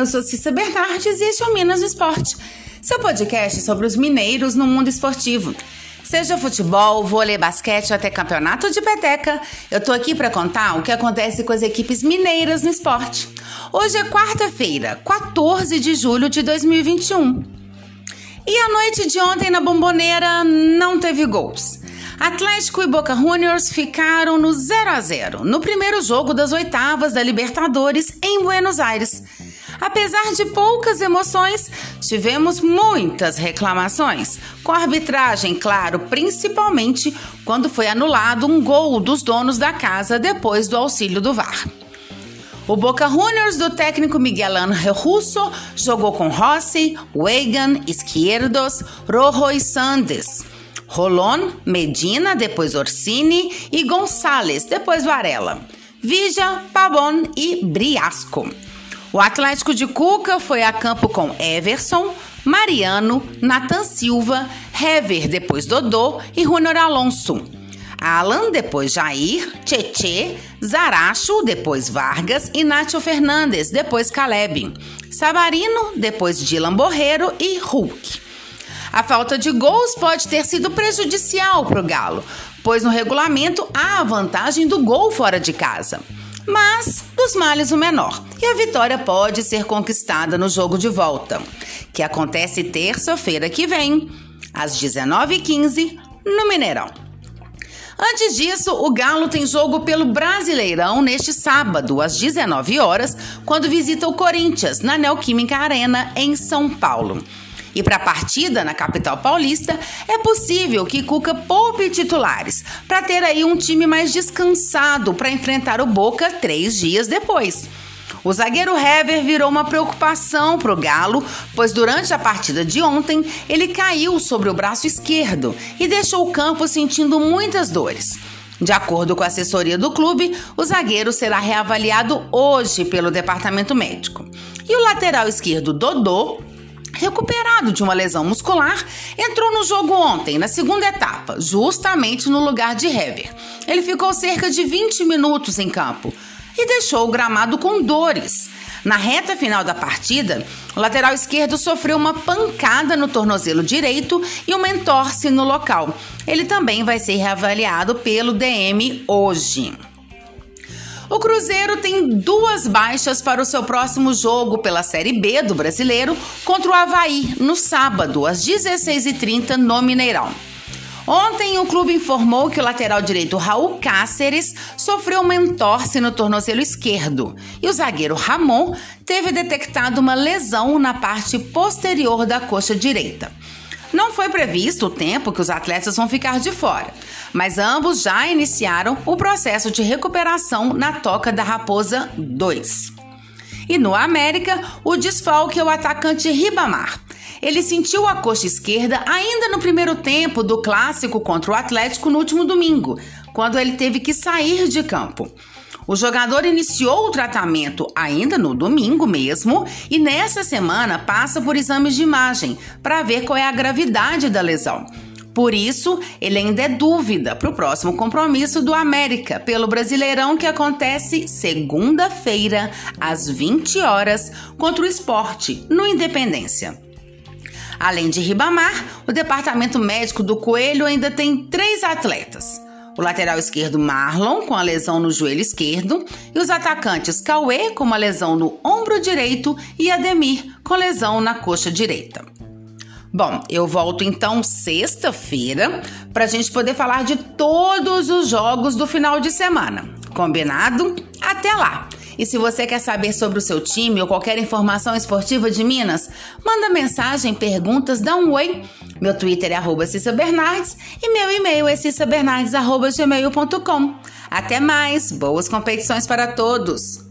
Eu sou Cissa Bernardes e este é o Minas no Esporte, seu podcast sobre os mineiros no mundo esportivo. Seja futebol, vôlei, basquete ou até campeonato de peteca, eu tô aqui para contar o que acontece com as equipes mineiras no esporte. Hoje é quarta-feira, 14 de julho de 2021. E a noite de ontem na Bomboneira não teve gols. Atlético e Boca Juniors ficaram no 0 a 0 no primeiro jogo das oitavas da Libertadores em Buenos Aires. Apesar de poucas emoções, tivemos muitas reclamações, com a arbitragem, claro, principalmente quando foi anulado um gol dos donos da casa depois do auxílio do VAR. O Boca Juniors do técnico Miguel Ángel Russo jogou com Rossi, Weigand, Izquierdos, Rojo e Sandes. Rolon, Medina, depois Orsini e Gonçalves, depois Varela. Vija, Pabon e Briasco. O Atlético de Cuca foi a campo com Everson, Mariano, Nathan Silva, Hever, depois Dodô e Júnior Alonso. Alan, depois Jair, Tietê, Zaracho, depois Vargas e Nátio Fernandes, depois Caleb. Sabarino, depois Dylan Borreiro e Hulk. A falta de gols pode ter sido prejudicial para o Galo, pois no regulamento há a vantagem do gol fora de casa. Mas dos males o menor, e a vitória pode ser conquistada no jogo de volta, que acontece terça-feira que vem, às 19h15, no Mineirão. Antes disso, o Galo tem jogo pelo Brasileirão neste sábado, às 19 horas, quando visita o Corinthians, na Neoquímica Arena, em São Paulo. E para a partida na capital paulista, é possível que Cuca poupe titulares para ter aí um time mais descansado para enfrentar o Boca três dias depois. O zagueiro Hever virou uma preocupação para o Galo, pois durante a partida de ontem ele caiu sobre o braço esquerdo e deixou o campo sentindo muitas dores. De acordo com a assessoria do clube, o zagueiro será reavaliado hoje pelo departamento médico. E o lateral esquerdo Dodô recuperado de uma lesão muscular, entrou no jogo ontem, na segunda etapa, justamente no lugar de Hever. Ele ficou cerca de 20 minutos em campo e deixou o gramado com dores. Na reta final da partida, o lateral esquerdo sofreu uma pancada no tornozelo direito e uma entorse no local. Ele também vai ser reavaliado pelo DM hoje. O Cruzeiro tem duas baixas para o seu próximo jogo pela Série B do Brasileiro contra o Havaí, no sábado, às 16h30, no Mineirão. Ontem, o clube informou que o lateral direito Raul Cáceres sofreu uma entorse no tornozelo esquerdo e o zagueiro Ramon teve detectado uma lesão na parte posterior da coxa direita. Não foi previsto o tempo que os atletas vão ficar de fora, mas ambos já iniciaram o processo de recuperação na Toca da Raposa 2. E no América, o desfalque é o atacante Ribamar. Ele sentiu a coxa esquerda ainda no primeiro tempo do clássico contra o Atlético no último domingo, quando ele teve que sair de campo. O jogador iniciou o tratamento ainda no domingo mesmo e nessa semana passa por exames de imagem para ver qual é a gravidade da lesão. Por isso, ele ainda é dúvida para o próximo compromisso do América pelo Brasileirão que acontece segunda-feira, às 20 horas, contra o esporte, no Independência. Além de Ribamar, o departamento médico do Coelho ainda tem três atletas o lateral esquerdo Marlon, com a lesão no joelho esquerdo, e os atacantes Cauê, com uma lesão no ombro direito, e Ademir, com lesão na coxa direita. Bom, eu volto então sexta-feira para a gente poder falar de todos os jogos do final de semana. Combinado? Até lá! E se você quer saber sobre o seu time ou qualquer informação esportiva de Minas, manda mensagem, perguntas, dá um oi. Meu Twitter é arroba Cissa Bernardes e meu e-mail é cissabernardes.gmail.com. Até mais! Boas competições para todos!